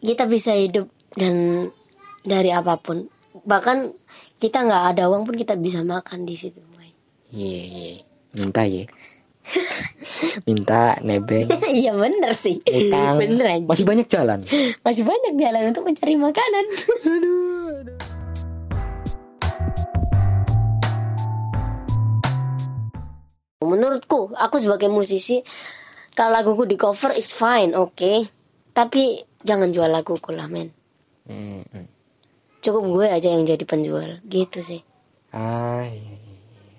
kita bisa hidup dan dari apa pun bahkan kita nggak ada uang pun kita bisa makan di situ. Iya, iya. Minta ya. Minta nebeng, iya bener sih utang. bener aja Masih banyak jalan. masih banyak jalan untuk mencari makanan menurutku aku sebagai musisi kalau laguku di cover it's fine oke tapi jangan jual laguku lah men Hmm, hmm. cukup gue aja yang jadi penjual gitu sih Ah, iya, iya, iya.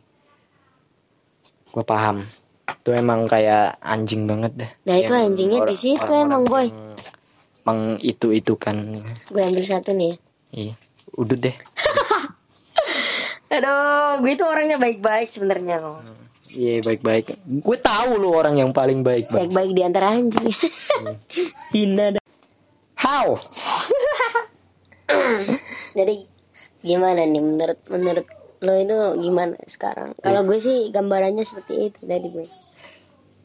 Gue paham. Itu emang kayak anjing banget dah. Nah, itu anjingnya di situ emang, Boy. Meng itu itu kan. gue ambil satu nih ya. Iya. Udah deh. aduh gue itu orangnya baik-baik sebenarnya kok Iya baik-baik. Gue tahu lu orang yang paling baik banget. baik-baik di antara anjing hina dah How? jadi gimana nih menurut menurut lo itu gimana sekarang kalau gue sih gambarannya seperti itu tadi gue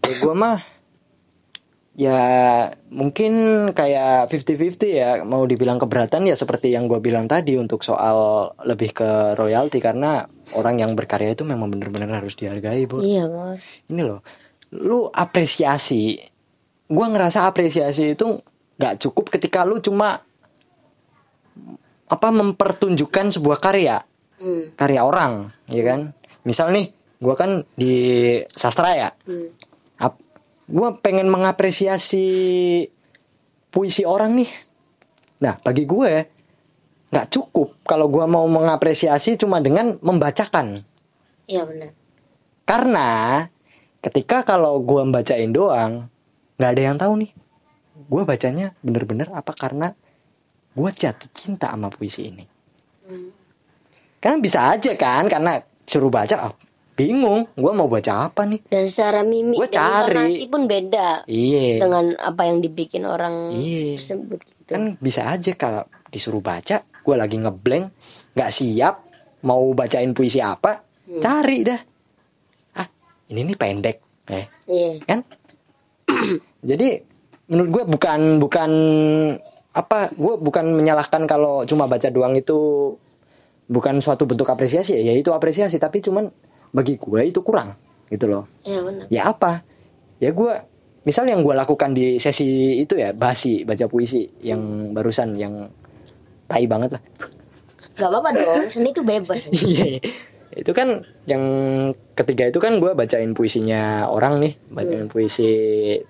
Ya gue mah ya mungkin kayak 50-50 ya. Mau dibilang keberatan ya seperti yang gue bilang tadi untuk soal lebih ke royalti. Karena orang yang berkarya itu memang benar-benar harus dihargai bu. Iya bos ini loh lu apresiasi gua ngerasa apresiasi itu nggak cukup ketika lu cuma apa mempertunjukkan sebuah karya. Hmm. karya orang ya kan? Misal nih gua kan di sastra ya. Hmm. Ap, gua pengen mengapresiasi puisi orang nih. Nah bagi gue nggak cukup kalau gua mau mengapresiasi cuma dengan membacakan. Iya benar. Karena ketika kalau gua bacain doang nggak ada yang tahu nih gua bacanya bener-bener apa karena gua jatuh cinta sama puisi ini. Hmm. karena bisa aja kan karena suruh baca oh, bingung gua mau baca apa nih? Dan secara mimik Gue cari. pun beda iya. dengan apa yang dibikin orang Iya. tersebut gitu. Kan bisa aja kalau disuruh baca gua lagi ngeblank nggak siap mau bacain puisi apa Hmm. cari dah. Ah ini nih pendek eh. Iya. Kan? Jadi menurut gue bukan bukan apa gue bukan menyalahkan kalau cuma baca doang itu bukan suatu bentuk apresiasi ya itu apresiasi tapi cuman bagi gue itu kurang gitu loh. Iya benar. Ya apa? Ya gue misal yang gue lakukan di sesi itu ya basi baca puisi yang barusan yang tai banget lah. Gak apa-apa dong seni itu bebas. Iya, itu kan yang ketiga itu kan gue bacain puisinya orang nih, bacain puisi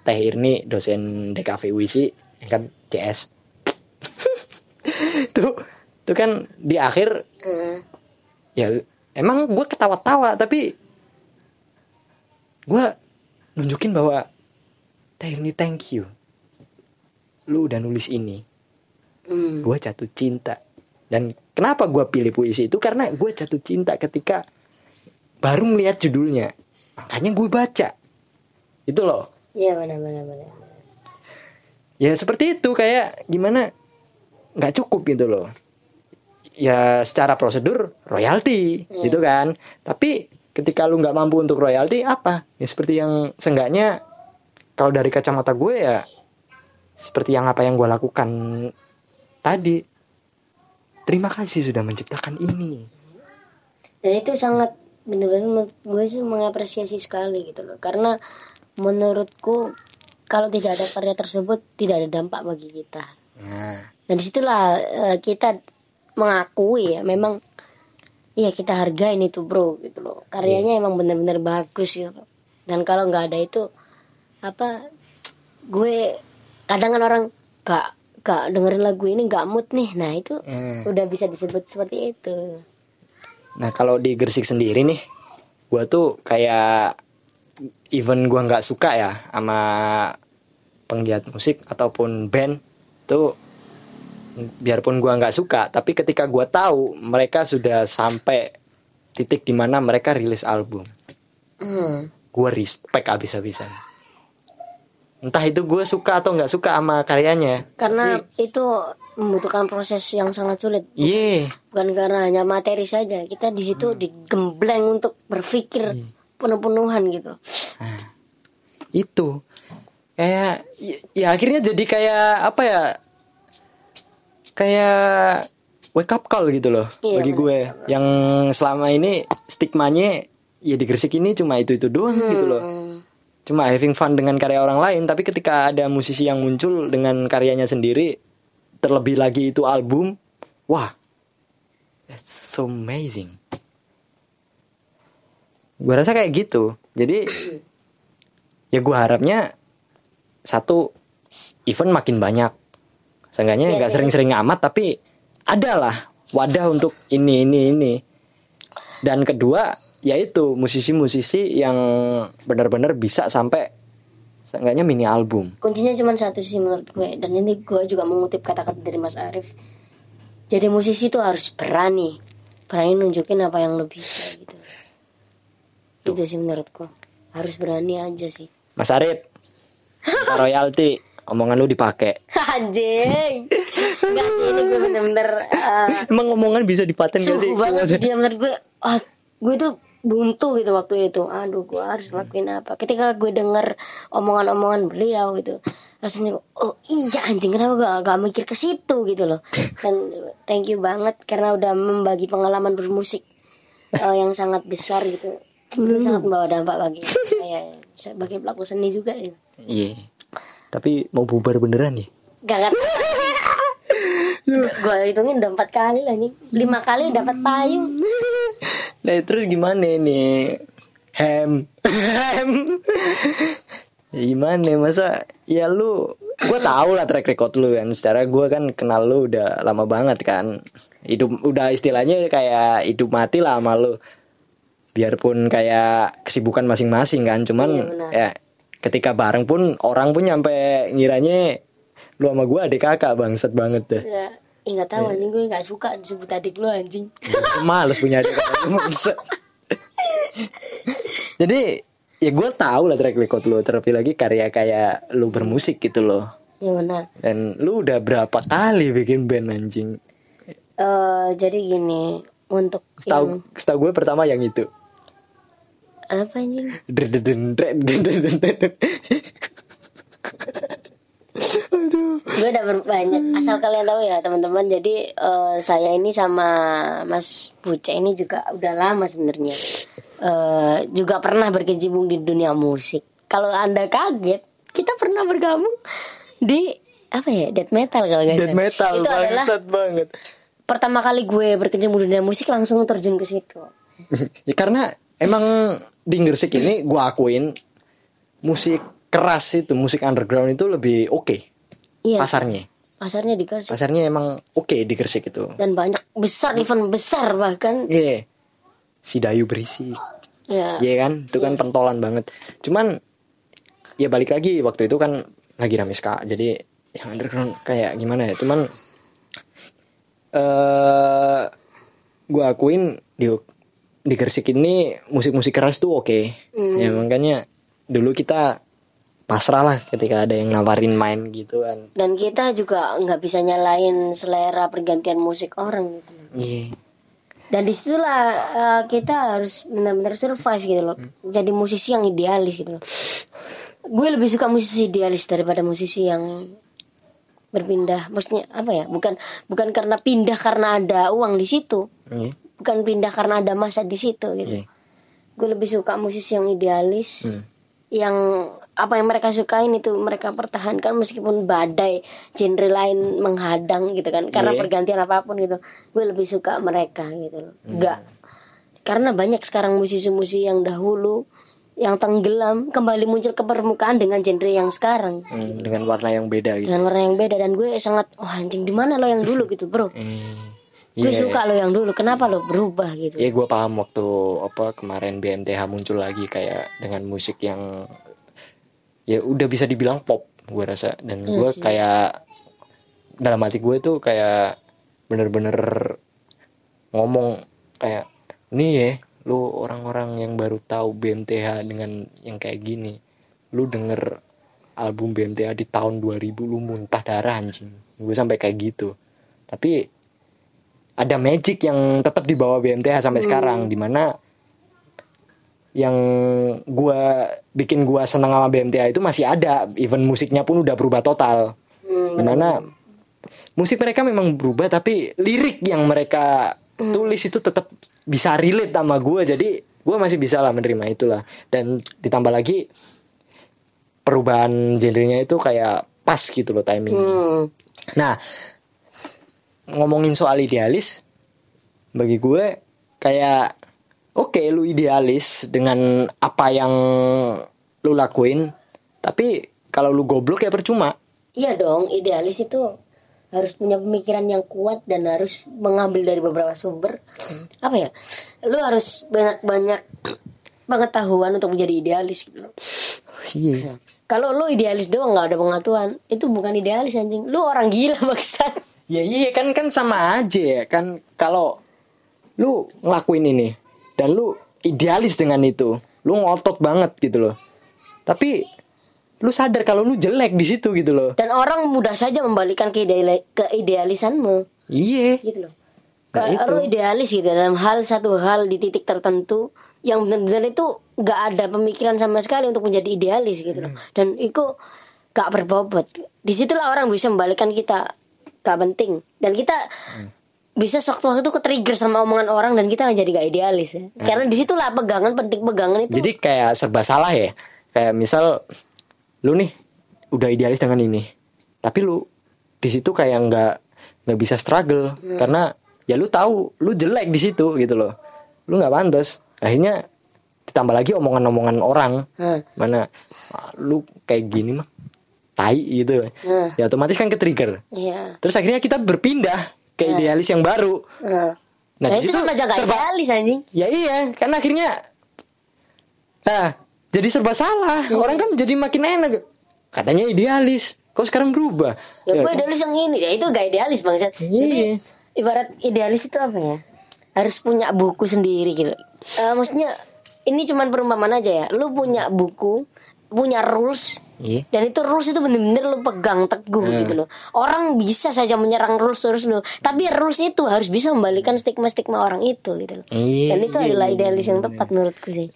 Teh Irni, dosen DKV WISI, kan CS. tuh, tuh kan di akhir Hmm. ya emang gue ketawa-tawa tapi gue nunjukin bahwa Teh Irni thank you, lu udah nulis ini, Hmm. gue jatuh cinta. Dan kenapa gue pilih puisi itu? Karena gue jatuh cinta ketika baru melihat judulnya. Makanya gue baca. Itu loh. Iya benar benar benar. Ya seperti itu. Kayak gimana? Nggak cukup gitu loh ya secara prosedur royalti Iya. gitu kan. Tapi ketika lu nggak mampu untuk royalti apa? Ya seperti yang seenggaknya kalau dari kacamata gue ya seperti yang apa yang gue lakukan tadi terima kasih sudah menciptakan ini. Dan itu sangat benar-benar gue sih mengapresiasi sekali gitu loh. Karena menurutku kalau tidak ada karya tersebut tidak ada dampak bagi kita. Nah. Dan di situlah eh, kita mengakui ya memang iya kita hargain itu bro gitu loh karyanya emang benar-benar bagus gitu loh. dan kalau nggak ada itu apa gue kadang kan orang gak gak dengerin lagu ini gak mood nih nah itu eh. udah bisa disebut seperti itu Nah kalau di Gersik sendiri nih, gua tuh kayak even gua nggak suka ya sama penggiat musik ataupun band tuh biarpun gua nggak suka, tapi ketika gua tahu mereka sudah sampai titik di mana mereka rilis album, hmm. gua respect abis-abisan. Entah itu gue suka atau nggak suka sama karyanya. karena itu membutuhkan proses yang sangat sulit Iya, bukan karena hanya materi saja kita di situ digembleng untuk berpikir penuh-penuhan gitu itu kayak ya, ya akhirnya jadi kayak apa ya kayak wake up call gitu loh Iya, bagi gue. yang selama ini stigmanya ya di Gresik ini cuma itu itu doang gitu loh. Hmm. cuma having fun dengan karya orang lain tapi ketika ada musisi yang muncul dengan karyanya sendiri terlebih lagi itu album wah that's so amazing. Gue rasa kayak gitu. Jadi ya gue harapnya satu event makin banyak seenggaknya Iya nggak sih. sering-sering amat tapi adalah wadah untuk ini ini ini. Dan kedua yaitu musisi-musisi yang benar-benar bisa sampai seenggaknya mini album. Kuncinya cuma satu sih menurut gue dan ini gue juga mengutip kata-kata dari Mas Arief jadi musisi itu harus berani. Berani nunjukin apa yang lo bisa gitu. Itu sih menurutku harus berani aja sih. Mas Arif royalti omongan lu dipakai anjing. Enggak sih ini gue bener-bener eh, emang omongan bisa dipaten gak sih? banget dia menurut gue ah, gue tuh buntu gitu waktu itu. Aduh gue harus lakuin apa? Ketika gue denger omongan-omongan beliau gitu rasanya oh iya anjing kenapa gue gak mikir ke situ gitu loh. Dan thank you banget karena udah membagi pengalaman bermusik eh, yang sangat besar gitu. Itu sangat membawa dampak bagi saya. Sebagai pelaku seni juga gitu. iya tapi mau bubar beneran ya Gak ngerti. Gue hitungin udah empat kali lah nih. Lima kali dapat payung. Nah terus gimana nih Ham Ham ya Gimana? Masa Ya lu Gue tau lah track record lu kan. Secara gue kan kenal lu udah lama banget kan. Hidup Udah istilahnya kayak Hidup mati lah sama lu. Biarpun kayak Kesibukan masing-masing kan Cuman Iya, benar. ya Ketika bareng pun Orang pun nyampe ngiranya Lu sama gue adik kakak bangsat banget deh Ya, gak tahu anjing gue gak suka disebut adik lu anjing. Males punya adik. Jadi ya gue tahu lah track record lu terlebih lagi karya kayak lu bermusik gitu loh. Ya benar. Dan lu udah berapa kali bikin band anjing? Eh Jadi gini Untuk yang setahu setahu gue pertama yang itu Apa anjing? Drededen. Gue udah banyak. Asal kalian tahu ya teman-teman. Jadi eh, saya ini sama Mas Buce ini juga udah lama sebenarnya. Eh, Juga pernah berkecimpung di dunia musik. Kalau anda kaget Kita pernah bergabung Di apa ya death metal kalau nggak death salah. metal itu adalah banget. pertama kali gue berkecimpung di dunia musik langsung terjun ke situ. Ya karena emang di Gresik ini gue akuin musik keras itu musik underground itu lebih oke iya pasarnya pasarnya di Gresik pasarnya emang oke di Gresik itu dan banyak besar event besar bahkan Iya. Si Dayu berisik. ya Iya kan? Itu kan pentolan banget. Cuman ya balik lagi waktu itu kan lagi rame ska. Jadi yang underground kayak gimana ya? Cuman eh gua akuin di di Gresik ini musik-musik keras tuh oke. Ya makanya dulu kita pasrah lah ketika ada yang nawarin main gitu kan. dan kita juga nggak bisa nyalain selera pergantian musik orang gitu Iya. dan di situlah eh, kita harus benar-benar survive gitu loh jadi musisi yang idealis gitu loh gue lebih suka musisi idealis daripada musisi yang berpindah maksudnya apa ya bukan bukan karena pindah karena ada uang di situ Iya. Bukan pindah karena ada masa di situ gitu Iya. gue lebih suka musisi yang idealis Hmm. yang apa yang mereka sukain itu mereka pertahankan meskipun badai genre lain menghadang gitu kan karena Iya. pergantian apa pun gitu gue lebih suka mereka gitu loh enggak karena banyak sekarang musisi-musisi yang dahulu yang tenggelam kembali muncul ke permukaan dengan genre yang sekarang Hmm, dengan warna yang beda gitu. dengan warna yang beda dan gue sangat oh anjing di mana lo yang dulu gitu bro Hmm. Gue Iya. suka lo yang dulu. Kenapa lo berubah gitu? Ya gue paham waktu apa kemarin BMTH muncul lagi kayak dengan musik yang ya udah bisa dibilang pop gue rasa. Dan Iya gue kayak dalam hati gue tuh kayak bener-bener ngomong kayak nih ya lu orang-orang yang baru tahu BMTH dengan yang kayak gini lu denger album BMTH di tahun 2000 lu muntah darah anjing. Gue sampai kayak gitu. Tapi ada magic yang tetap dibawa BMTH sampai Hmm. sekarang di mana yang gua bikin gua senang sama BMTA itu masih ada. Even musiknya pun udah berubah total. Hmm, di mana musik mereka memang berubah tapi lirik yang mereka tulis itu tetap bisa relate sama gua. Jadi gua masih bisa lah menerima itulah. Dan ditambah lagi perubahan genrenya itu kayak pas gitu loh timing Hmm. Nah, ngomongin soal idealis, bagi gue kayak oke lu idealis dengan apa yang lu lakuin, tapi kalau lu goblok ya percuma. Iya dong, idealis itu harus punya pemikiran yang kuat dan harus mengambil dari beberapa sumber. Apa ya? Lu harus banyak-banyak pengetahuan untuk menjadi idealis gitu. loh. Iya. Kalau lu idealis doang nggak ada pengetahuan, itu bukan idealis anjing. Lu orang gila maksud. Ya iya kan kan sama aja ya kan kalau lu ngelakuin ini dan lu idealis dengan itu, lu ngotot banget gitu loh. Tapi lu sadar kalau lu jelek di situ gitu loh. Dan orang mudah saja membalikan ke, ideali- ke idealisanmu Iya. gitu loh. Nah, Kalau idealis gitu dalam hal satu hal di titik tertentu yang benar-benar itu nggak ada pemikiran sama sekali untuk menjadi idealis gitu loh. Dan itu gak berbobot. Di situlah orang bisa membalikan kita gak penting dan kita bisa sewaktu-waktu ke trigger sama omongan orang dan kita jadi gak idealis ya. Karena di situlah pegangan penting pegangan itu. Jadi kayak serba salah ya. Kayak misal lu nih udah idealis dengan ini, tapi lu di situ kayak nggak nggak bisa struggle karena ya lu tahu lu jelek di situ gitu loh. Lu nggak pantas. Akhirnya ditambah lagi omongan-omongan orang Nah, mana "Ah, lu kayak gini mah tai gitu. nah, Ya otomatis kan ke trigger. iya. Terus akhirnya kita berpindah ke idealis yang baru. Nah, Nah, Nah, itu sama jaga serba- idealis anjing. Ya iya, kan akhirnya Nah, jadi serba salah. Iya. Orang kan jadi makin enak. Katanya idealis. Kok sekarang berubah? Ya, Ya gue kan? idealis yang ini ya itu gak idealis bangsat. Iya. Jadi ibarat idealis itu apa ya? Harus punya buku sendiri gitu. Eh, maksudnya ini cuman perumpamaan aja ya. Lu punya buku, punya rules Iya. dan itu rules itu bener-bener lu pegang teguh gitu loh. Orang bisa saja menyerang rules rules lu, tapi rules itu harus bisa membalikan stigma-stigma orang itu gitu loh. Iya, Dan itu iya, adalah iya, idealis yang tepat menurutku sih.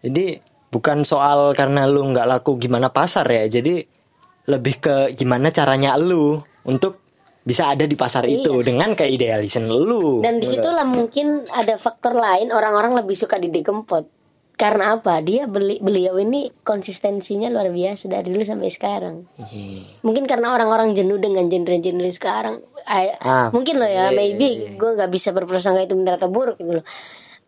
Jadi bukan soal karena lu nggak laku gimana pasar ya. Jadi lebih ke gimana caranya lu untuk bisa ada di pasar itu dengan keidealisan lu. Iya. Dan di situlah mungkin ada faktor lain orang-orang lebih suka di Dekempot. Karena apa? Dia beli beliau ini konsistensinya luar biasa dari dulu sampai sekarang. Iya. Mungkin karena orang-orang jenuh dengan genre-genre sekarang. I- Ah, mungkin loh ya, maybe gue nggak bisa berprasangka itu benar atau buruk gitu loh.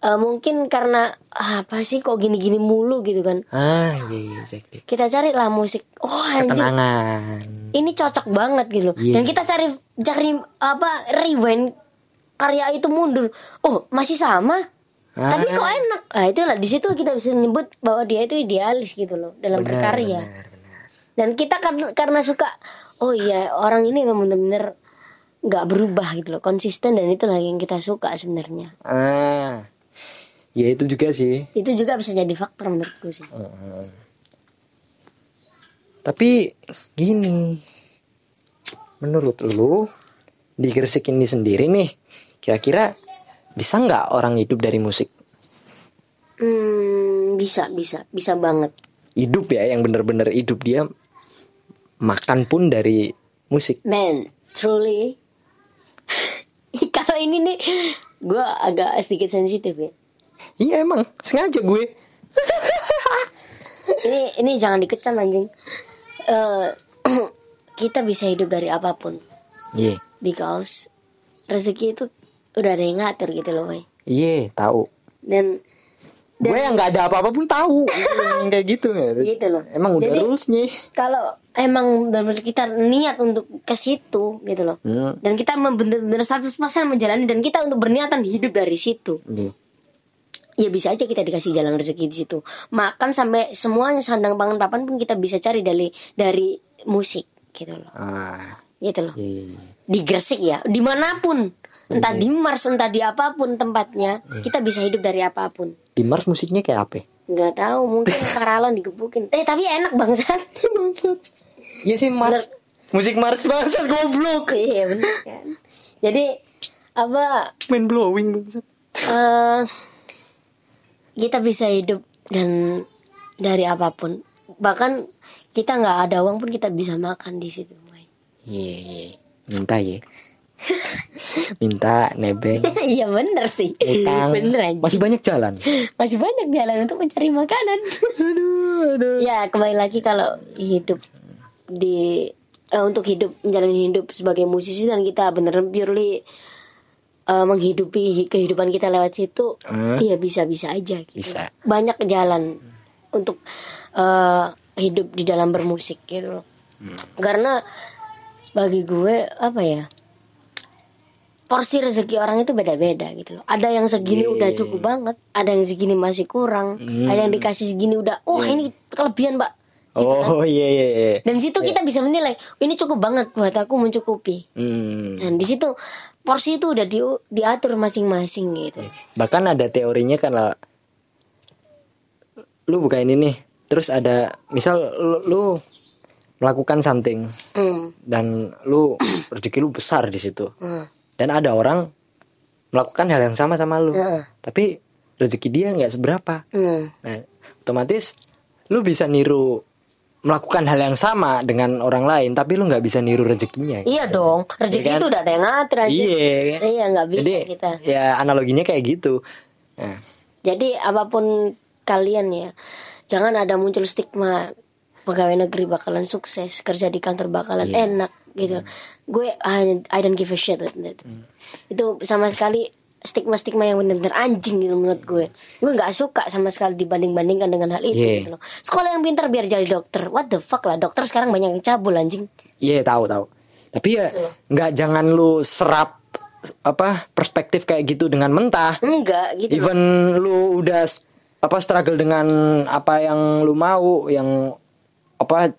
Eh, mungkin karena ah, apa sih kok gini-gini mulu gitu kan. Ah, iya, iya. Kita carilah musik. Oh anjing, Ketenangan. ini cocok banget gitu loh. Iya. Dan kita cari cari apa rewind karya itu mundur. Oh, masih sama. Ah. Tapi kok enak. Ah, itulah di situ kita bisa nyebut bahwa dia itu idealis gitu loh dalam berkarya. Benar, benar. Dan kita kan karena suka oh iya orang ini memang benar-benar nggak berubah gitu loh, konsisten dan itulah yang kita suka sebenarnya. Ah. Ya itu juga sih. Itu juga bisa jadi faktor menurutku sih. Tapi gini, menurut lu di Gresik ini sendiri nih, kira-kira bisa nggak orang hidup dari musik? Hmm, bisa, bisa, bisa banget. Hidup ya, yang bener-bener hidup dia makan pun dari musik. Man, truly. Kalau ini nih, gue agak sedikit sensitif ya. Iya emang, sengaja gue. Ini ini jangan dikecam anjing. Eh, kita bisa hidup dari apa pun, Iya, because rezeki itu udah ada yang ngatur gitu loh, boy. iya tahu. Dan Gue yang nggak ada apa-apa pun tahu yang kayak gitu ya. gitu loh. Emang udah Jadi, rulesnya. Kalau emang benar kita niat untuk ke situ gitu loh. Hmm, Dan kita benar-benar 100% menjalani dan kita untuk berniatan hidup dari situ. iya. ya bisa aja kita dikasih jalan rezeki di situ makan sampai semuanya sandang pangan papan pun kita bisa cari dari dari musik gitu loh Ah, gitu loh iya. iya. di Gresik ya di mana pun entah di Mars entah di apa pun tempatnya kita bisa hidup dari apa pun Di Mars musiknya kayak apa? nggak tahu mungkin paralon digebukin eh tapi enak bangsat Bangsat. Iya sih Mars. Musik Mars bangsat goblok. iya bener kan jadi apa Main blowing bangsat. eh kita bisa hidup dan dari apa pun bahkan kita nggak ada uang pun kita bisa makan di situ. Iya, iya. Minta ya. Minta nebeng, iya bener sih utang. bener aja Masih banyak jalan. masih banyak jalan untuk mencari makanan Aduh, aduh. ya kembali lagi kalau hidup di eh, untuk hidup menjalani hidup sebagai musisi dan kita bener purely eh, menghidupi kehidupan kita lewat situ Hmm. iya bisa bisa aja gitu. Bisa. banyak jalan untuk eh, hidup di dalam bermusik gitu loh Hmm. karena bagi gue apa ya porsi rezeki orang itu beda-beda gitu loh ada yang segini Iya. udah cukup banget ada yang segini masih kurang Hmm. ada yang dikasih segini udah oh ini kelebihan mbak Oh iya iya iya. dan situ kita bisa menilai ini cukup banget buat aku mencukupi Hmm. dan di situ porsi itu udah di, diatur masing-masing gitu Bahkan ada teorinya kan lah. Lu buka ini nih, terus ada misal lu, lu melakukan something Hmm, dan lu rezeki lu besar di situ. hmm, Dan ada orang melakukan hal yang sama sama lu, Heeh. tapi rezeki dia nggak seberapa. hmm. Nah, otomatis lu bisa niru melakukan hal yang sama dengan orang lain, tapi lu nggak bisa niru rezekinya. iya dong rezeki Iya kan? itu udah ada yang ngatur aja Iya. iya nggak bisa Jadi kita ya analoginya kayak gitu. Nah, Jadi apa pun kalian ya, jangan ada muncul stigma pegawai negeri bakalan sukses, kerja di kantor bakalan Iya. enak gitu. Gue I, I don't give a shit. Hmm. Itu sama sekali stigma-stigma yang benar-benar anjing gitu menurut gue. Gue nggak suka sama sekali dibanding-bandingkan dengan hal itu Iya. gitu loh. Sekolah yang pintar biar jadi dokter. What the fuck lah, dokter sekarang banyak yang cabul anjing. Iya tahu tahu. Tapi ya Gitu nggak jangan lu serap apa perspektif kayak gitu dengan mentah. Enggak gitu. loh. Even lu udah apa struggle dengan apa yang lu mau, yang apa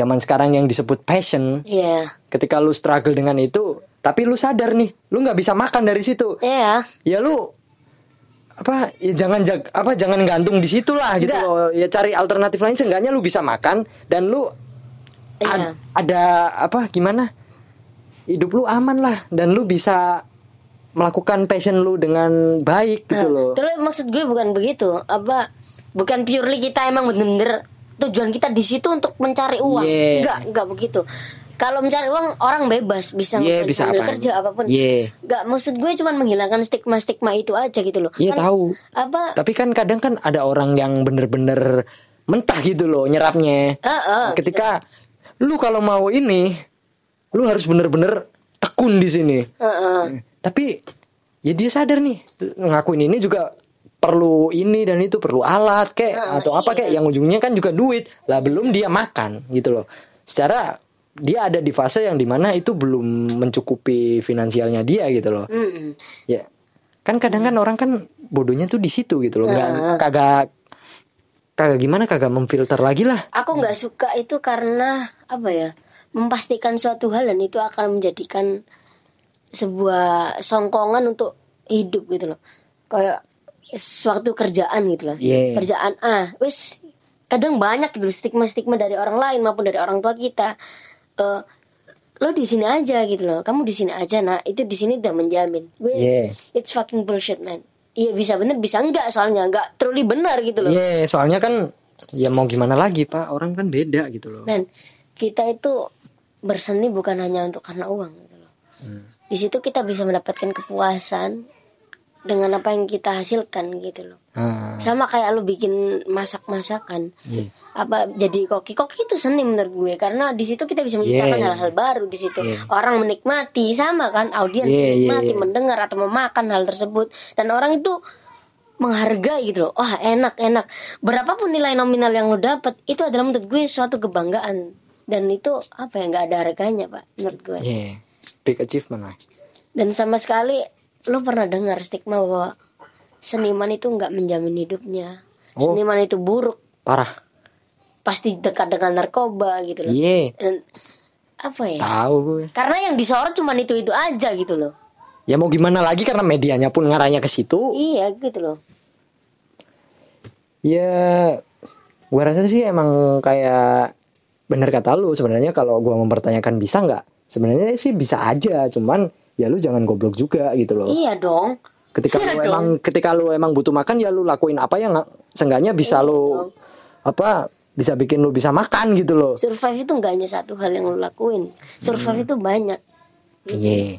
zaman sekarang yang disebut passion. Iya. Ketika lu struggle dengan itu, tapi lu sadar nih, lu nggak bisa makan dari situ. Iya. Ya lu apa ya jangan jag, apa jangan gantung di situ lah gitu loh. Ya cari alternatif lain seenggaknya lu bisa makan dan lu Iya. ad- ada apa gimana hidup lu aman lah dan lu bisa melakukan passion lu dengan baik gitu loh Terus maksud gue bukan begitu. Apa bukan purely kita emang bener-bener tujuan kita di situ untuk mencari uang. Yeah. Enggak, enggak begitu. Kalau mencari uang orang bebas bisa ngelakuin bisa sambil apa kerja apa pun. Enggak, maksud gue cuman menghilangkan stigma-stigma itu aja gitu loh. Iya Kan tahu Apa? tapi kan kadang kan ada orang yang bener-bener mentah gitu loh nyerapnya Eh, eh, ketika lu kalau mau ini lu harus bener-bener tekun di sini eh, eh. tapi ya dia sadar nih ngakuin ini juga perlu ini dan itu perlu alat kayak Ah, atau apa iya. kayak yang ujungnya kan juga duit. Lah belum dia makan gitu loh. Secara dia ada di fase yang di mana itu belum mencukupi finansialnya dia gitu loh. Mm-mm. ya. Kan kadang kan orang kan bodohnya tuh di situ gitu loh. Nggak kagak kagak gimana kagak memfilter lagi lah. Aku nggak suka itu karena apa ya? Memastikan suatu hal dan itu akan menjadikan sebuah songkongan untuk hidup gitu loh. Kayak suatu kerjaan gitu loh. Iya. Kerjaan ah, wis kadang banyak gitu stigma-stigma dari orang lain maupun dari orang tua kita. Eh lo di sini aja gitu loh. Kamu di sini aja nah, itu di sini udah menjamin. Gue Iya. it's fucking bullshit man. Iya bisa bener bisa enggak soalnya enggak truly benar gitu loh. Iya, soalnya kan ya mau gimana lagi pak orang kan beda gitu loh Men, kita itu berseni bukan hanya untuk karena uang gitu loh. Hmm. Di situ kita bisa mendapatkan kepuasan dengan apa yang kita hasilkan gitu loh. Ah, Sama kayak lu bikin masak-masakan. iya. Apa jadi koki? Koki itu seni menurut gue karena di situ kita bisa menciptakan Yeah. hal-hal baru di situ. Yeah. Orang menikmati sama kan audiens Yeah, yeah, menikmati, yeah. mendengar atau memakan hal tersebut dan orang itu menghargai gitu loh. Wah, enak, enak. Berapapun nilai nominal yang lo dapat, itu adalah menurut gue suatu kebanggaan. Dan itu apa ya nggak ada harganya, Pak, menurut gue. Iya, big achievement lah. Dan sama sekali lo pernah dengar stigma bahwa seniman itu nggak menjamin hidupnya. Oh. Seniman itu buruk, Parah. pasti dekat dengan narkoba gitu loh. Iya, Dan apa ya? tahu gue. Karena yang disorot cuman itu-itu aja gitu loh. Ya mau gimana lagi karena medianya pun ngarahnya ke situ. Iya gitu loh. Ya, gua rasa sih emang kayak bener kata lu sebenarnya kalau gua mempertanyakan bisa nggak? Sebenarnya sih bisa aja, cuman ya lu jangan goblok juga gitu loh. Iya dong. ketika Iya lu dong. emang ketika lu emang butuh makan ya lu lakuin apa yang seenggaknya bisa Iya lu dong. apa bisa bikin lu bisa makan gitu loh survive itu nggak hanya satu hal yang lo lakuin survive itu banyak Iya.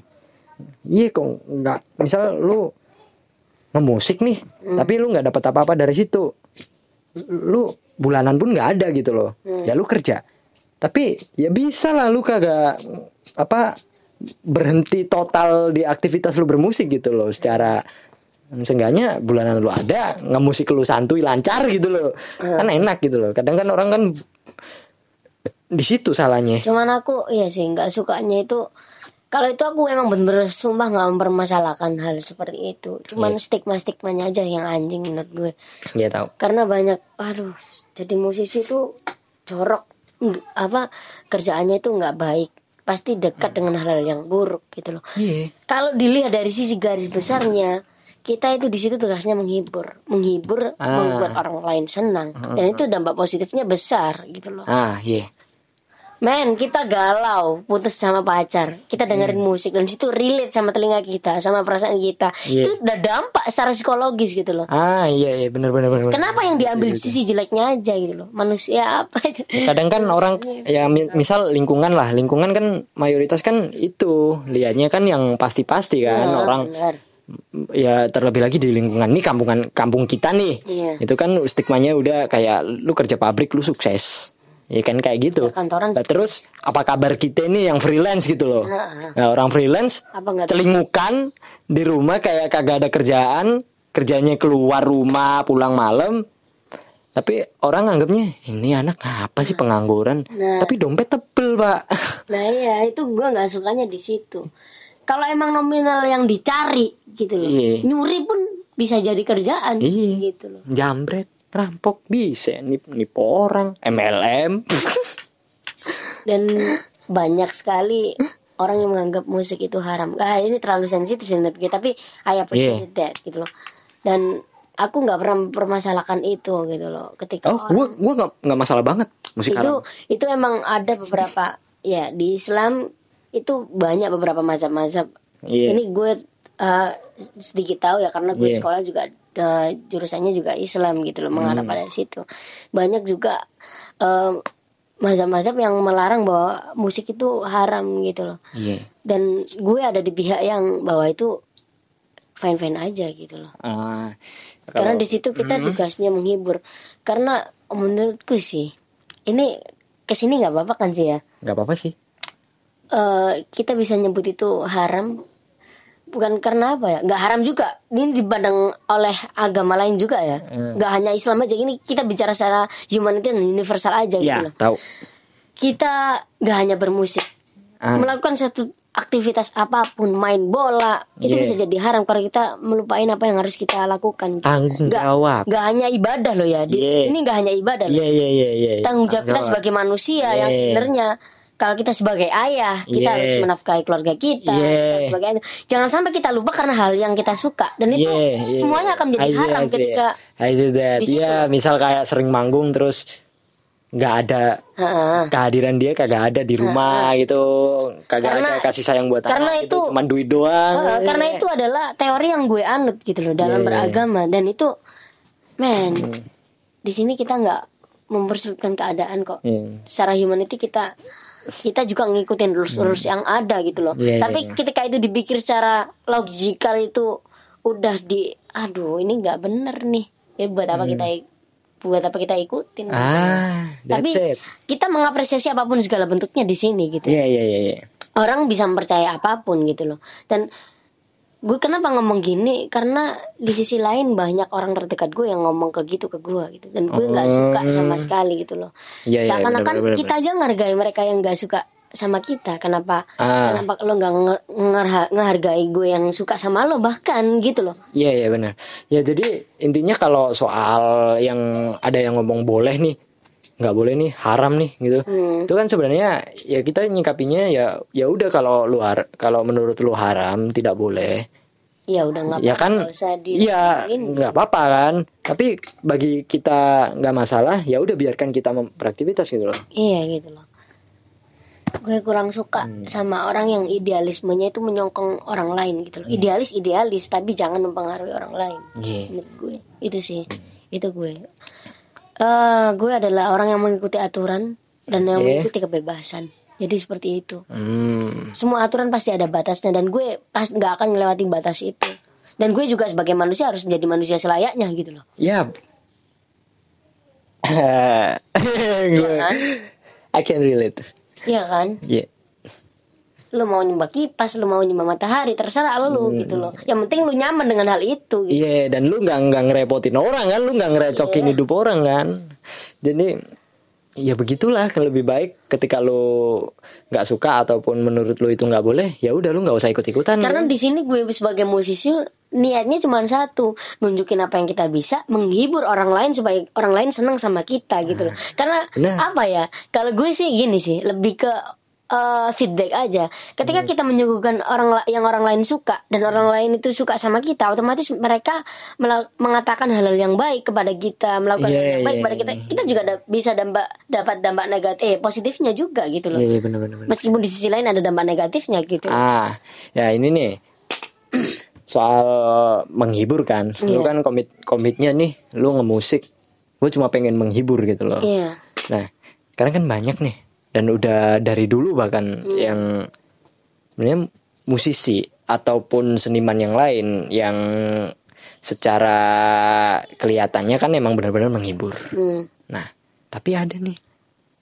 Iya kok nggak misal lu ngemusik nih, Hmm. tapi lu nggak dapat apa-apa dari situ. Lu bulanan pun nggak ada gitu loh. Hmm. Ya lu kerja. Tapi ya bisa lah lu kagak apa berhenti total di aktivitas lu bermusik gitu loh. Secara Seenggaknya bulanan lu ada ngemusik lu santuy lancar gitu loh. Hmm. kan enak gitu loh. Kadang kan orang kan di situ salahnya. Cuman aku iya sih nggak sukanya itu kalau itu aku emang bener-bener sumpah nggak mempermasalahkan hal seperti itu. Cuman stigma stigmanya aja yang anjing menurut gue. Ya tahu karena banyak aduh jadi musisi itu jorok. Apa kerjaannya itu nggak baik pasti dekat dengan hal-hal yang buruk gitu loh. Iya. Kalau dilihat dari sisi garis besarnya kita itu di situ tugasnya menghibur menghibur Ah. membuat orang lain senang. Dan itu dampak positifnya besar gitu loh. Ah iya men kita galau putus sama pacar kita dengerin musik dan situ relate sama telinga kita sama perasaan kita Iya. itu udah dampak secara psikologis gitu loh Ah iya iya benar benar benar. kenapa yang diambil sisi jeleknya aja gitu loh manusia apa itu Kadang kan orang ya mi- misal lingkungan lah, lingkungan kan mayoritas kan itu lihatnya kan yang pasti-pasti kan Nah, orang benar. ya terlebih lagi di lingkungan nih kampungan kampung kita nih. Iya. Itu kan stigmanya udah kayak lu kerja pabrik lu sukses. Ya kan kayak gitu. Kantoran Nah, terus apa kabar kita ini yang freelance gitu loh. Nah, orang freelance celingukan di rumah kayak kagak ada kerjaan kerjanya keluar rumah pulang malam tapi orang anggapnya ini anak apa sih pengangguran Nah. tapi dompet tebel pak Nah iya itu gue nggak sukanya di situ. Kalau emang nominal yang dicari gitu loh, Iya. nyuri pun bisa jadi kerjaan Iya. gitu loh. jambret rampok bisa nip nipu orang MLM Dan banyak sekali orang yang menganggap musik itu haram. Ah ini terlalu sensitif sih menurut gue, tapi I appreciate that gitu loh. Dan aku nggak pernah mempermasalahkan itu gitu loh. Ketika oh gua gua nggak nggak masalah banget musik itu haram itu emang ada beberapa ya di Islam itu banyak beberapa mazhab-mazhab Iya. ini gue uh, sedikit tahu ya karena gue Iya. sekolah juga uh, jurusannya juga Islam gitu loh mengarah Hmm. pada situ. Banyak juga um, mazhab-mazhab yang melarang bahwa musik itu haram gitu loh. Iya. Dan gue ada di pihak yang bahwa itu fine fine aja gitu loh. Ah, karena kalau- di situ kita tugasnya menghibur. Karena menurutku sih ini ke sini nggak apa-apa kan sih ya? Nggak apa-apa sih. Eh, kita bisa nyebut itu haram bukan karena apa ya nggak haram juga. Ini dipandang oleh agama lain juga ya. Hmm. nggak hanya Islam aja ini kita bicara secara humanity dan universal aja gitu ya loh. tahu. Kita nggak hanya bermusik. Ah. melakukan satu aktivitas apa pun main bola itu Yeah. bisa jadi haram kalau kita melupain apa yang harus kita lakukan tanggung Nggak- jawab. nggak hanya ibadah loh ya Di- Yeah. ini nggak hanya ibadah loh. Iya iya iya iya tanggung jawab kita sebagai manusia yang Yeah. sebenarnya kalau kita sebagai ayah kita Yeah. harus menafkahi keluarga kita Yeah. sebagai ayah. jangan sampai kita lupa karena hal yang kita suka dan itu Yeah, yeah. semuanya akan menjadi haram I see. ketika I that. situ. Iya, misal kayak sering manggung terus nggak ada Heeh. kehadiran dia kagak ada di rumah gitu, kagak Karena- ada kasih sayang buat karena anak gitu, itu- cuman duit doang. Heeh, karena itu adalah teori yang gue anut gitu loh dalam Yeah. beragama dan itu men Hmm. di sini kita nggak mempersulitkan keadaan kok Iya. secara humanity kita kita juga ngikutin rules-rules yang ada gitu loh. Hmm. Iya, Tapi iya. ketika itu dipikir secara logikal itu udah di aduh ini nggak bener nih. Ya buat apa kita ik- buat apa kita ikutin? Hmm. Ah, Tapi that's it. kita mengapresiasi apa pun segala bentuknya di sini gitu. Iya iya iya iya. Orang bisa mempercaya apa pun gitu loh. Dan gue kenapa ngomong gini karena di sisi lain banyak orang terdekat gue yang ngomong ke gitu ke gue gitu dan gue nggak suka sama sekali gitu loh iya. seakan-akan bener, kita aja ngehargai mereka yang nggak suka sama kita kenapa Ah. kenapa lo nggak ngehargai gue yang suka sama lo bahkan gitu loh Iya iya benar. Ya jadi intinya kalau soal yang ada yang ngomong boleh nih, nggak boleh nih, haram nih gitu. Hmm. Itu kan sebenarnya ya kita nyikapinya ya ya udah kalau lu har- kalau menurut lu haram tidak boleh. ya udah nggak Ya kan iya nggak apa-apa kan. Tapi bagi kita nggak masalah ya udah biarkan kita beraktivitas gitu loh. iya gitu loh gue kurang suka Hmm. sama orang yang idealismenya itu menyongkong orang lain gitu loh. Hmm. Idealis idealis tapi jangan mempengaruhi orang lain. Iya. Menurut gue itu sih. Itu gue. Eh gue adalah orang yang mengikuti aturan dan yang Iya. mengikuti kebebasan. Jadi seperti itu. Hmm. Semua aturan pasti ada batasnya dan gue pas nggak akan melewati batas itu. Dan gue juga sebagai manusia harus menjadi manusia selayaknya gitu loh. Ya. gue kan? I can relate. Iya kan? Iya. Lu mau nyembah kipas, lu mau nyembah matahari, terserah lu gitu loh. Yang penting lu nyaman dengan hal itu gitu. Iya, dan lu nggak nggak ngerepotin orang kan, lu nggak ngerecokin Iya. hidup orang kan. Jadi ya begitulah kan lebih baik ketika lu nggak suka ataupun menurut lu itu nggak boleh, ya udah lu nggak usah ikut ikutan. Karena di sini gue sebagai musisi niatnya cuma satu, nunjukin apa yang kita bisa, menghibur orang lain supaya orang lain senang sama kita gitu loh. Karena Benar. apa ya? Kalau gue sih gini sih, lebih ke eh, feedback aja. Ketika kita menyuguhkan orang yang orang lain suka dan orang lain itu suka sama kita, otomatis mereka mengatakan hal-hal yang baik kepada kita, melakukan hal Iya, yang baik iya, kepada kita. Kita juga da- bisa dampak dapat dampak negatif, eh positifnya juga gitu loh. Iya, iya benar-benar. Meskipun di sisi lain ada dampak negatifnya gitu. Ah, ya ini nih soal menghibur kan. Iya. Lu kan komit komitnya nih, lu ngemusik. Gue cuma pengen menghibur gitu loh. Iya. Nah, karena kan banyak nih dan udah dari dulu bahkan Hmm. yang sebenarnya musisi ataupun seniman yang lain yang secara kelihatannya kan emang benar-benar menghibur. Hmm. Nah, tapi ada nih.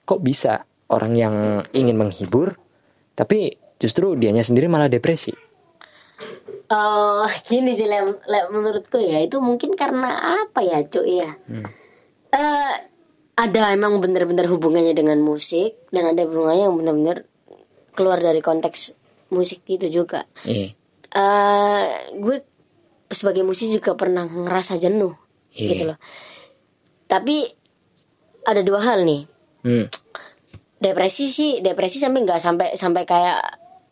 Kok bisa orang yang ingin menghibur tapi justru dianya sendiri malah depresi? Oh, gini sih Lem, Lem, menurutku ya itu mungkin karena apa ya, Cuk ya? Eh, ada emang bener-bener hubungannya dengan musik dan ada hubungannya yang bener-bener keluar dari konteks musik itu juga. Iya. eh gue sebagai musisi juga pernah ngerasa jenuh Iya. gitu loh. Tapi ada dua hal nih. Hmm. Depresi sih, depresi sampai nggak sampai sampai kayak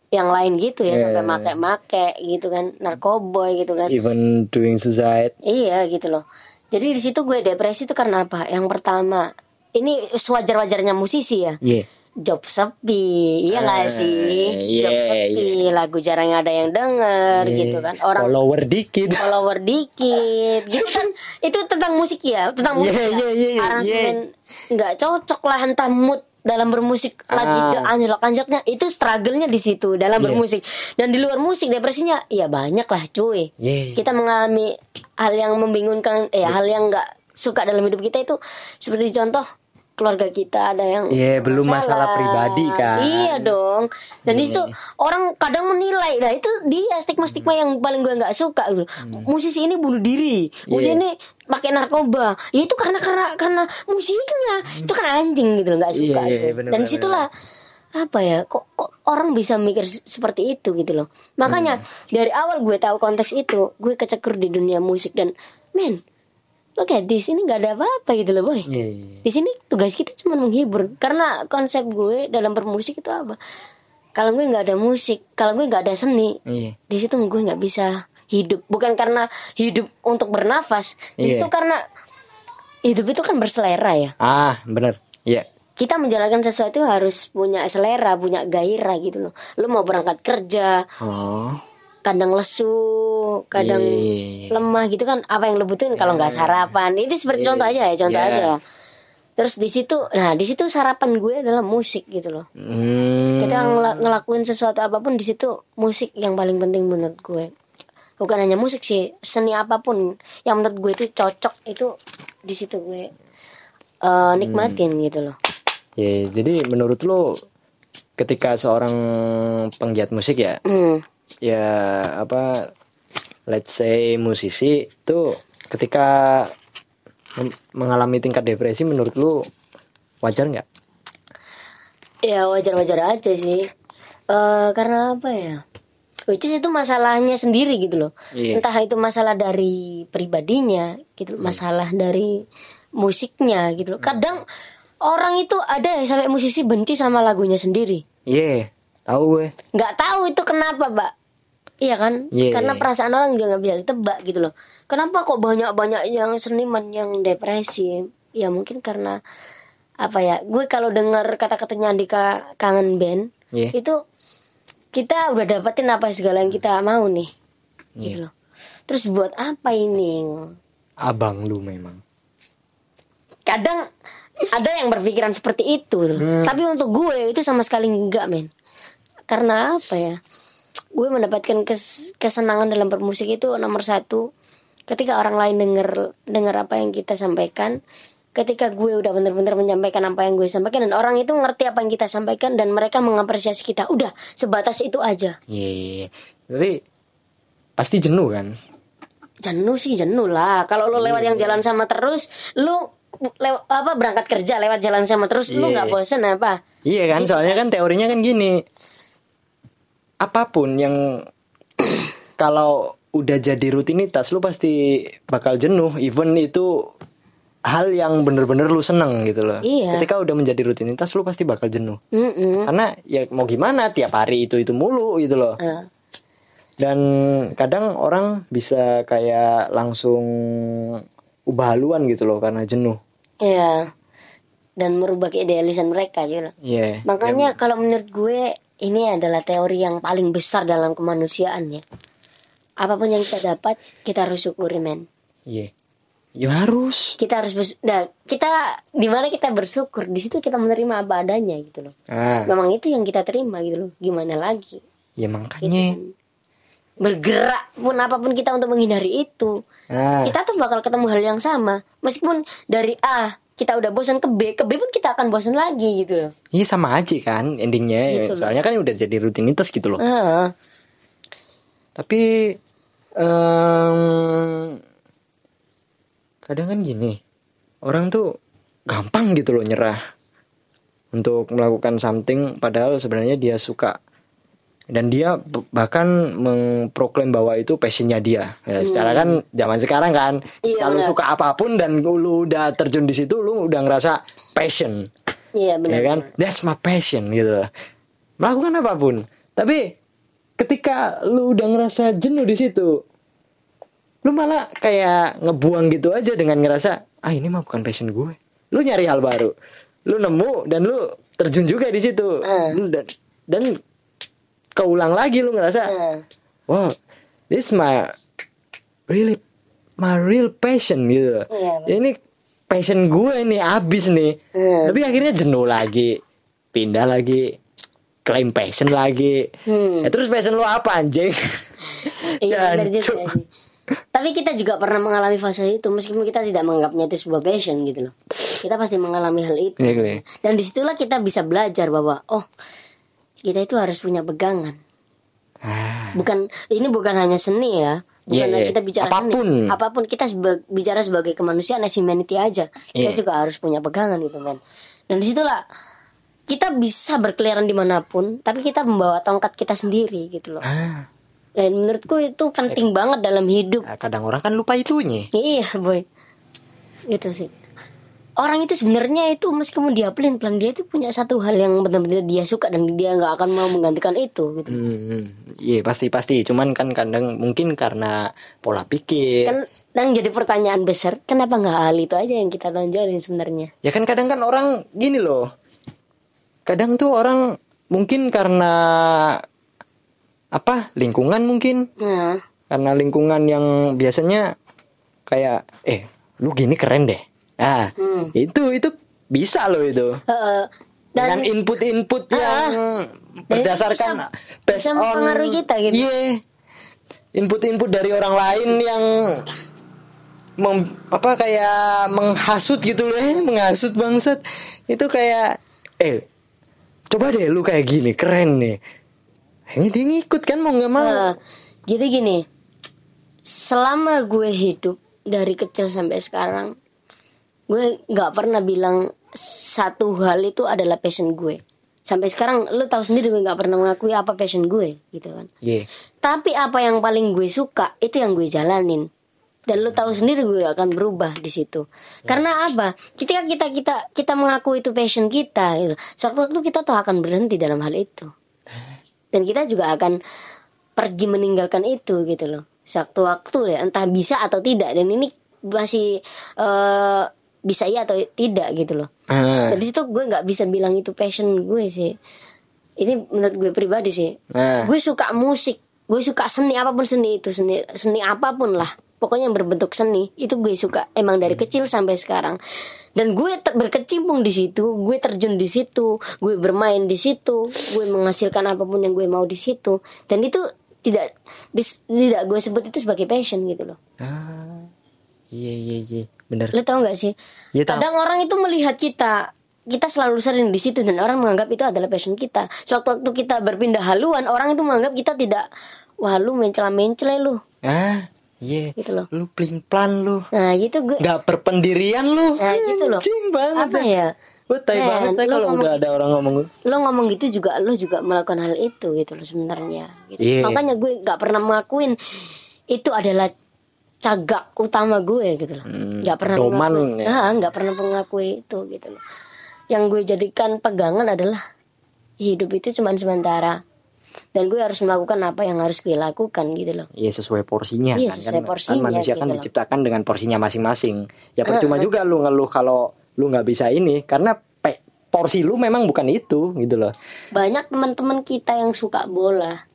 yang lain gitu ya, Iya, sampai iya, make-make gitu kan, narkoboy gitu kan. Even doing suicide. Iya gitu loh. Jadi di situ gue depresi itu karena apa? Yang pertama, ini sewajar-wajarnya musisi ya. Iya. Job sepi, iya nggak Ah, sih? Job iya, sepi, lagu jarang ada yang denger Iya. gitu kan. Orang follower dikit. follower dikit gitu kan itu tentang musik ya tentang musik Iya, ya. iya, iya, iya. aransemen nggak cocok lah entah mood dalam bermusik lagi Ah. je- anjlok-anjloknya itu struggle-nya di situ dalam Iya. bermusik dan di luar musik depresinya ya banyak lah cuy Iya. kita mengalami hal yang membingungkan eh hal yang nggak suka dalam hidup kita itu seperti contoh keluarga kita ada yang Iya, belum masalah pribadi kan. iya dong dan di situ Iya. orang kadang menilai nah itu dia stigma-stigma yang paling gue nggak suka gitu musisi ini bunuh diri musisi Hmm. Iya. ini pakai narkoba ya itu karena karena karena musiknya itu kan anjing gitu loh nggak suka Iya, iya, gitu. bener, dan bener, situlah apa ya kok kok orang bisa mikir se- seperti itu gitu loh makanya Hmm. dari awal gue tahu konteks itu gue kecekur di dunia musik dan men look at this ini nggak ada apa-apa gitu loh boy Iya, iya. di sini tugas kita cuma menghibur karena konsep gue dalam bermusik itu apa kalau gue nggak ada musik kalau gue nggak ada seni Iya. di situ gue nggak bisa hidup bukan karena hidup untuk bernafas di Iya. situ karena hidup itu kan berselera ya Ah, bener. Iya. kita menjalankan sesuatu harus punya selera punya gairah gitu loh lu mau berangkat kerja Oh. Kadang lesu kadang Iya, iya, iya. lemah gitu kan apa yang lu butuhin kalau nggak sarapan itu seperti contoh aja ya contoh Iya. aja terus di situ nah di situ sarapan gue adalah musik gitu loh Hmm. kita ngela- ngelakuin sesuatu apa pun di situ musik yang paling penting menurut gue bukan hanya musik sih seni apa pun yang menurut gue itu cocok itu di situ gue eh, nikmatin gitu loh Ya, jadi menurut lo ketika seorang penggiat musik ya, hmm. Ya apa let's say musisi itu ketika mengalami tingkat depresi menurut lu wajar nggak? ya wajar-wajar aja sih. Eh karena apa ya? Which is itu masalahnya sendiri gitu loh. Iya. entah itu masalah dari pribadinya gitu loh, masalah dari musiknya gitu loh. Kadang orang itu ada yang sampai musisi benci sama lagunya sendiri. Iya, tahu gue. nggak tahu itu kenapa pak iya kan? Iya, karena iya. perasaan orang juga nggak bisa ditebak gitu loh. Kenapa kok banyak banyak yang seniman yang depresi? Ya mungkin karena apa ya gue kalau dengar kata-katanya Andika kangen band Iya. itu kita udah dapetin apa segala yang kita mau nih gitu loh. Terus buat apa ini? Abang lu memang. kadang ada yang berpikiran seperti itu. Tuh. tapi untuk gue itu sama sekali enggak men. Karena apa ya gue mendapatkan kes- kesenangan dalam bermusik itu nomor satu ketika orang lain denger dengar apa yang kita sampaikan ketika gue udah bener-bener menyampaikan apa yang gue sampaikan dan orang itu ngerti apa yang kita sampaikan dan mereka mengapresiasi kita udah sebatas itu aja Iya. iya, iya. Tapi pasti jenuh kan? jenuh sih jenuh lah kalau lo lewat yang jalan sama terus lu lew- apa berangkat kerja lewat jalan sama terus lu Iya. nggak bosen apa Iya kan, soalnya kan teorinya kan gini. Apa pun yang kalau udah jadi rutinitas lu pasti bakal jenuh even itu hal yang bener-bener lu seneng gitu loh. Iya. Ketika udah menjadi rutinitas lu pasti bakal jenuh. Mm-mm. Karena ya mau gimana tiap hari itu itu mulu gitu loh. Eh, Dan kadang orang bisa kayak langsung ubah haluan gitu loh karena jenuh. Iya. Dan merubah keidealisan mereka gitu. loh. Iya. Makanya kalau menurut gue ini adalah teori yang paling besar dalam kemanusiaan ya. Apa pun yang kita dapat, kita harus syukuri men. Iya. Ya harus. Kita harus bers- nah, kita di mana kita bersyukur, di situ kita menerima apa adanya gitu loh. Ah, Memang itu yang kita terima gitu loh. Gimana lagi? ya makanya. Bergerak pun apa pun kita untuk menghindari itu. Ah, Kita tuh bakal ketemu hal yang sama. Meskipun dari A kita udah bosan ke B, ke B pun kita akan bosan lagi gitu loh. Iya sama aja kan endingnya. Gitu loh. Soalnya kan udah jadi rutinitas gitu loh. Ah. Tapi em, kadang kan gini, orang tuh gampang gitu loh nyerah untuk melakukan something padahal sebenarnya dia suka dan dia bahkan mengproklaim bahwa itu passionnya dia. Ya, secara kan zaman sekarang kan Iya, kalau suka apa pun dan lu udah terjun di situ lu udah ngerasa passion. Iya benar. ya kan that's my passion gitu loh. melakukan apa pun tapi ketika lu udah ngerasa jenuh di situ lu malah kayak ngebuang gitu aja dengan ngerasa ah ini mah bukan passion gue lu nyari hal baru lu nemu dan lu terjun juga di situ. Lu dan dan keulang lagi lu ngerasa Ah. wow this my really my real passion gitu loh. Iya, ini passion gue nih abis nih Hmm. tapi akhirnya jenuh lagi pindah lagi claim passion lagi Hmm. ya, terus passion lu apa anjing Iya juga sih. Tapi kita juga pernah mengalami fase itu meskipun kita tidak menganggapnya itu sebuah passion gitu loh. Kita pasti mengalami hal itu. Iya, Kle. Dan di situlah kita bisa belajar bahwa oh kita itu harus punya pegangan. Ah, Bukan ini bukan hanya seni ya. Bukan Iya, iya. kita bicara Apa pun. seni. Apa pun kita seba- bicara sebagai kemanusiaan as humanity aja. Kita Iya. juga harus punya pegangan gitu men. Dan di situlah kita bisa berkeliaran di mana pun, tapi kita membawa tongkat kita sendiri gitu loh. ah. Dan menurutku itu penting banget dalam hidup. Nah, kadang orang kan lupa itunya Iya boy Gitu sih Orang itu sebenarnya itu meskipun dia pelin pelan dia itu punya satu hal yang benar-benar dia suka dan dia nggak akan mau menggantikan itu gitu. Hmm, iya pasti pasti. Cuman kan kadang mungkin karena pola pikir. Kan dan jadi pertanyaan besar kenapa nggak hal itu aja yang kita tonjolin sebenarnya? Ya kan kadang kan orang gini loh. Kadang tuh orang mungkin karena apa lingkungan mungkin Nah, karena lingkungan yang biasanya kayak eh lu gini keren deh. Ah hmm. itu itu bisa loh itu. Eh, dan Dengan input-input yang Dan itu berdasarkan bisa- based bisa mempengaruhi kita gitu. Iya. Input-input dari orang lain yang mem- apa kayak menghasut gitu loh, eh, menghasut bangsat. Itu kayak eh coba deh lu kayak gini, keren nih. Akhirnya dia ngikut kan mau nggak mau. Nah, jadi gini, selama gue hidup dari kecil sampai sekarang, gue nggak pernah bilang satu hal itu adalah passion gue. Sampai sekarang, lu tahu sendiri gue nggak pernah mengakui apa passion gue, gitu kan. Iya. Tapi apa yang paling gue suka itu yang gue jalanin. Dan lu tahu sendiri gue akan berubah di situ. Karena apa? Ketika kita kita kita mengaku itu passion kita, gitu. suatu waktu kita tuh akan berhenti dalam hal itu. Dan kita juga akan pergi meninggalkan itu gitu loh. Sewaktu-waktu ya, entah bisa atau tidak. Dan ini masih eh, bisa iya atau tidak gitu loh. Ah, dari situ gue nggak bisa bilang itu passion gue sih. Ini menurut gue pribadi sih. Nah, gue suka musik. Gue suka seni apa pun seni itu seni seni apa pun lah. Pokoknya yang berbentuk seni itu gue suka emang dari kecil sampai sekarang. Dan gue ter- berkecimpung di situ gue terjun di situ gue bermain di situ gue menghasilkan apa pun yang gue mau di situ. Dan itu tidak bis, tidak gue sebut itu sebagai passion gitu loh. Ah, iya iya iya, bener. lo tau gak sih Iya tahu. kadang orang itu melihat kita kita selalu sering di situ dan orang menganggap itu adalah passion kita. Sewaktu waktu kita berpindah haluan, orang itu menganggap kita tidak wah lu mencela mencela lu Ah, iya. gitu loh. Lu plin plan lu. Nah gitu gue Gak berpendirian lu. Nah, gitu loh. Anjing banget. apa ya? Wah, tai Men, banget ya kalau udah ada orang ngomong Lo ngomong gitu juga lo juga melakukan hal itu gitu loh sebenarnya. Gitu. Iya. Makanya gue nggak pernah mengakuin itu adalah cagak utama gue gitu loh. Hmm, Nggak pernah doman mengakui, ya. Ah, nggak pernah mengakui itu gitu loh. Yang gue jadikan pegangan adalah hidup itu cuma sementara dan gue harus melakukan apa yang harus gue lakukan gitu loh. Iya sesuai porsinya Iya, kan, sesuai kan, kan porsinya manusia kan gitu loh. diciptakan dengan porsinya masing-masing. Ya percuma juga lu ngeluh kalau lu nggak bisa ini karena pe- porsi lu memang bukan itu gitu loh. Banyak teman-teman kita yang suka bola.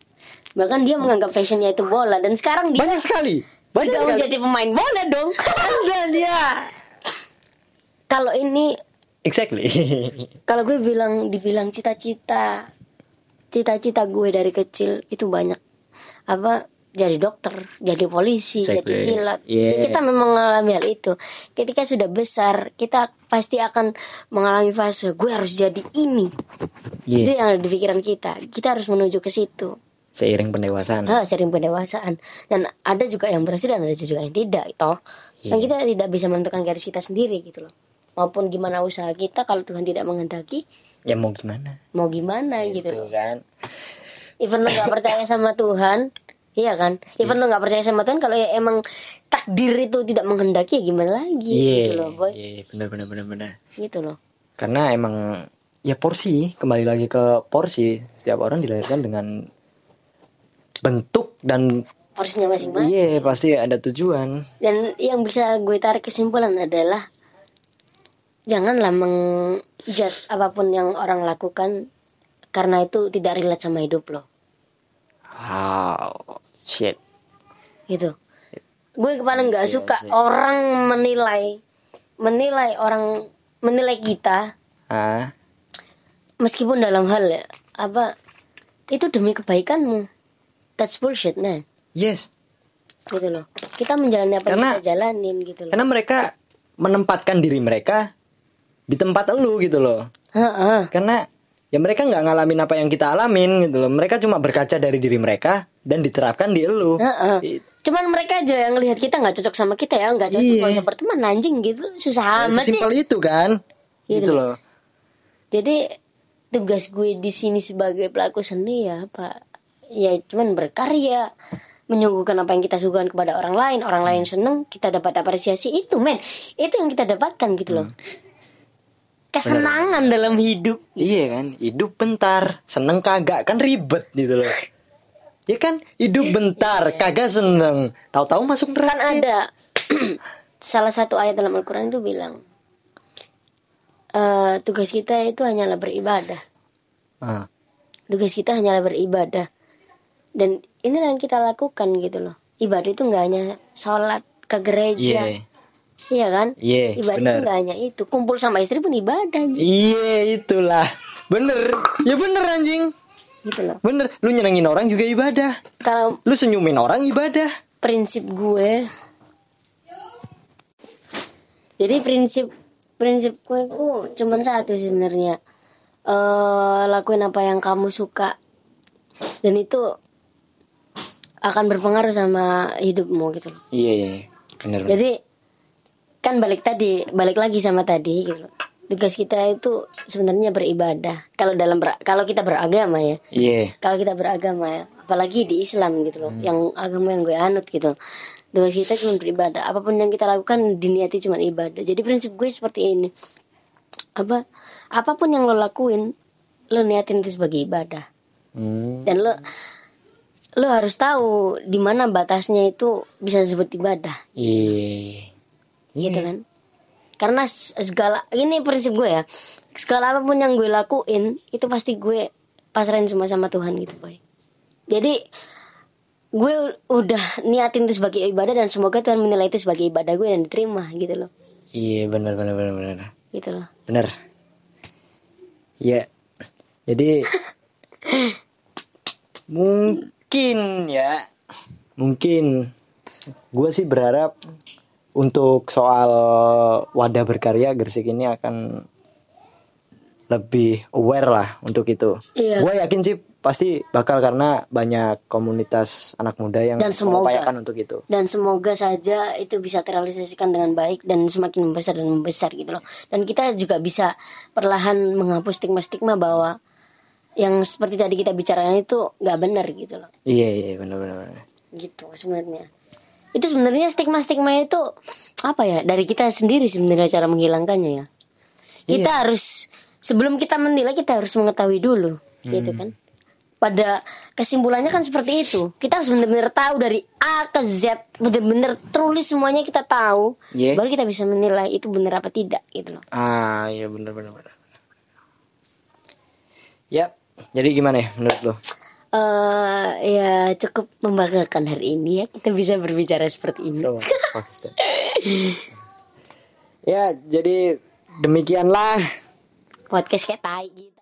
Bahkan dia menganggap passionnya itu bola dan sekarang dia Banyak sekali. Banyak tidak sekali. menjadi pemain bola dong. Ada dia. Kalau ini Exactly. kalau gue bilang dibilang cita-cita cita-cita gue dari kecil itu banyak apa jadi dokter jadi polisi jadi Exactly. pilot Yeah. Ya, kita memang mengalami hal itu ketika sudah besar kita pasti akan mengalami fase gue harus jadi ini itu Iya. yang ada di pikiran kita kita harus menuju ke situ Seiring pendewasaan. Ah, sering pendewasaan dan ada juga yang berhasil dan ada juga yang tidak toh Iya. dan kita tidak bisa menentukan garis kita sendiri gitu loh maupun gimana usaha kita kalau Tuhan tidak menghendaki Ya mau gimana? mau gimana gitu Gitu kan. even lo nggak percaya sama Tuhan iya kan even lo nggak percaya sama Tuhan kalau ya emang takdir itu tidak menghendaki ya gimana lagi Iya. gitu loh boy Iya, benar benar benar benar. gitu loh Karena emang ya porsi, kembali lagi ke porsi. Setiap orang dilahirkan dengan bentuk dan porsinya masing-masing. Iya pasti ada tujuan. dan yang bisa gue tarik kesimpulan adalah janganlah mengjudge apa pun yang orang lakukan karena itu tidak relate sama hidup lo. Wow, shit. gitu. Gue paling nggak Iya suka orang menilai menilai orang menilai kita Ah, meskipun dalam hal ya apa itu demi kebaikanmu that's bullshit man yes. gitu loh kita menjalani apa Karena- yang kita jalanin gitu loh Karena mereka menempatkan diri mereka di tempat lu gitu loh. Heeh. Karena ya mereka nggak ngalamin apa yang kita alamin gitu loh. Mereka cuma berkaca dari diri mereka dan diterapkan di elu. Heeh. I- cuman mereka aja yang lihat kita nggak cocok sama kita ya nggak cocok Iya. kalau bisa berteman anjing gitu susah amat sih Sesimpel itu kan. Gitu Gitu loh. jadi tugas gue di sini sebagai pelaku seni ya apa ya cuman berkarya menyuguhkan apa yang kita suguhkan kepada orang lain orang lain seneng kita dapat apresiasi itu men. Itu yang kita dapatkan gitu loh. Kesenangan dalam hidup. Iya kan, hidup bentar, seneng kagak kan ribet gitu loh. Ya kan, hidup bentar, kagak seneng. Tahu-tahu masuk Iya. kan neraka. ada salah satu ayat dalam Al-Quran itu bilang eh, tugas kita itu hanyalah beribadah. Ah, tugas kita hanyalah beribadah dan inilah yang kita lakukan gitu loh ibadah itu nggak hanya sholat ke gereja Iya, iya kan iya, ibadah itu bener. nggak hanya itu kumpul sama istri pun ibadah Iya, itulah. Bener. Ya bener anjing. gitu loh Bener. Lu nyenengin orang juga ibadah. kalau Lu senyumin orang ibadah. prinsip gue jadi prinsip prinsip gue itu cuman satu sih sebenarnya eh lakuin apa yang kamu suka dan itu akan berpengaruh sama hidupmu gitu loh. Iya, iya. Bener. Jadi kan balik tadi, balik lagi sama tadi gitu. Tugas kita itu sebenarnya beribadah. Kalau dalam ber- kalau kita beragama ya, Iya. kalau kita beragama ya, apalagi di Islam gitu loh, yang agama yang gue anut gitu. Tugas kita cuma beribadah. Apa pun yang kita lakukan diniati cuma ibadah. Jadi prinsip gue seperti ini. Apa apa pun yang lo lakuin, lo niatin itu sebagai ibadah. Hmm. Dan lo lo harus tahu di mana batasnya itu bisa disebut ibadah, Iya. gitu kan? karena segala ini prinsip gue ya segala apa pun yang gue lakuin itu pasti gue pasrahin semua sama Tuhan gitu boy jadi gue udah niatin itu sebagai ibadah dan semoga Tuhan menilai itu sebagai ibadah gue dan diterima gitu loh Iya benar benar benar benar. gitu loh Benar. Iya. Jadi mungkin ya mungkin gue sih berharap untuk soal wadah berkarya Gresik ini akan lebih aware lah untuk itu. Iya. Gue yakin sih pasti bakal karena banyak komunitas anak muda yang Dan semoga. mengupayakan untuk itu. dan semoga saja itu bisa terrealisasikan dengan baik dan semakin membesar dan membesar gitu loh dan kita juga bisa perlahan menghapus stigma-stigma bahwa yang seperti tadi kita bicarakan itu nggak benar gitu loh. Iya iya benar benar. benar. gitu sebenarnya. Itu sebenarnya stigma-stigma itu apa ya? Dari kita sendiri sebenarnya cara menghilangkannya ya. Kita harus sebelum kita menilai kita harus mengetahui dulu gitu kan? Pada kesimpulannya kan seperti itu. Kita harus benar-benar tahu dari A ke Z benar-benar tulis semuanya kita tahu Iya. baru kita bisa menilai itu benar apa tidak gitu loh. Ah iya benar benar benar. Ya, jadi gimana ya menurut lo? eh ya cukup membanggakan hari ini ya kita bisa berbicara seperti ini. So, ya, jadi demikianlah podcast kayak tai gitu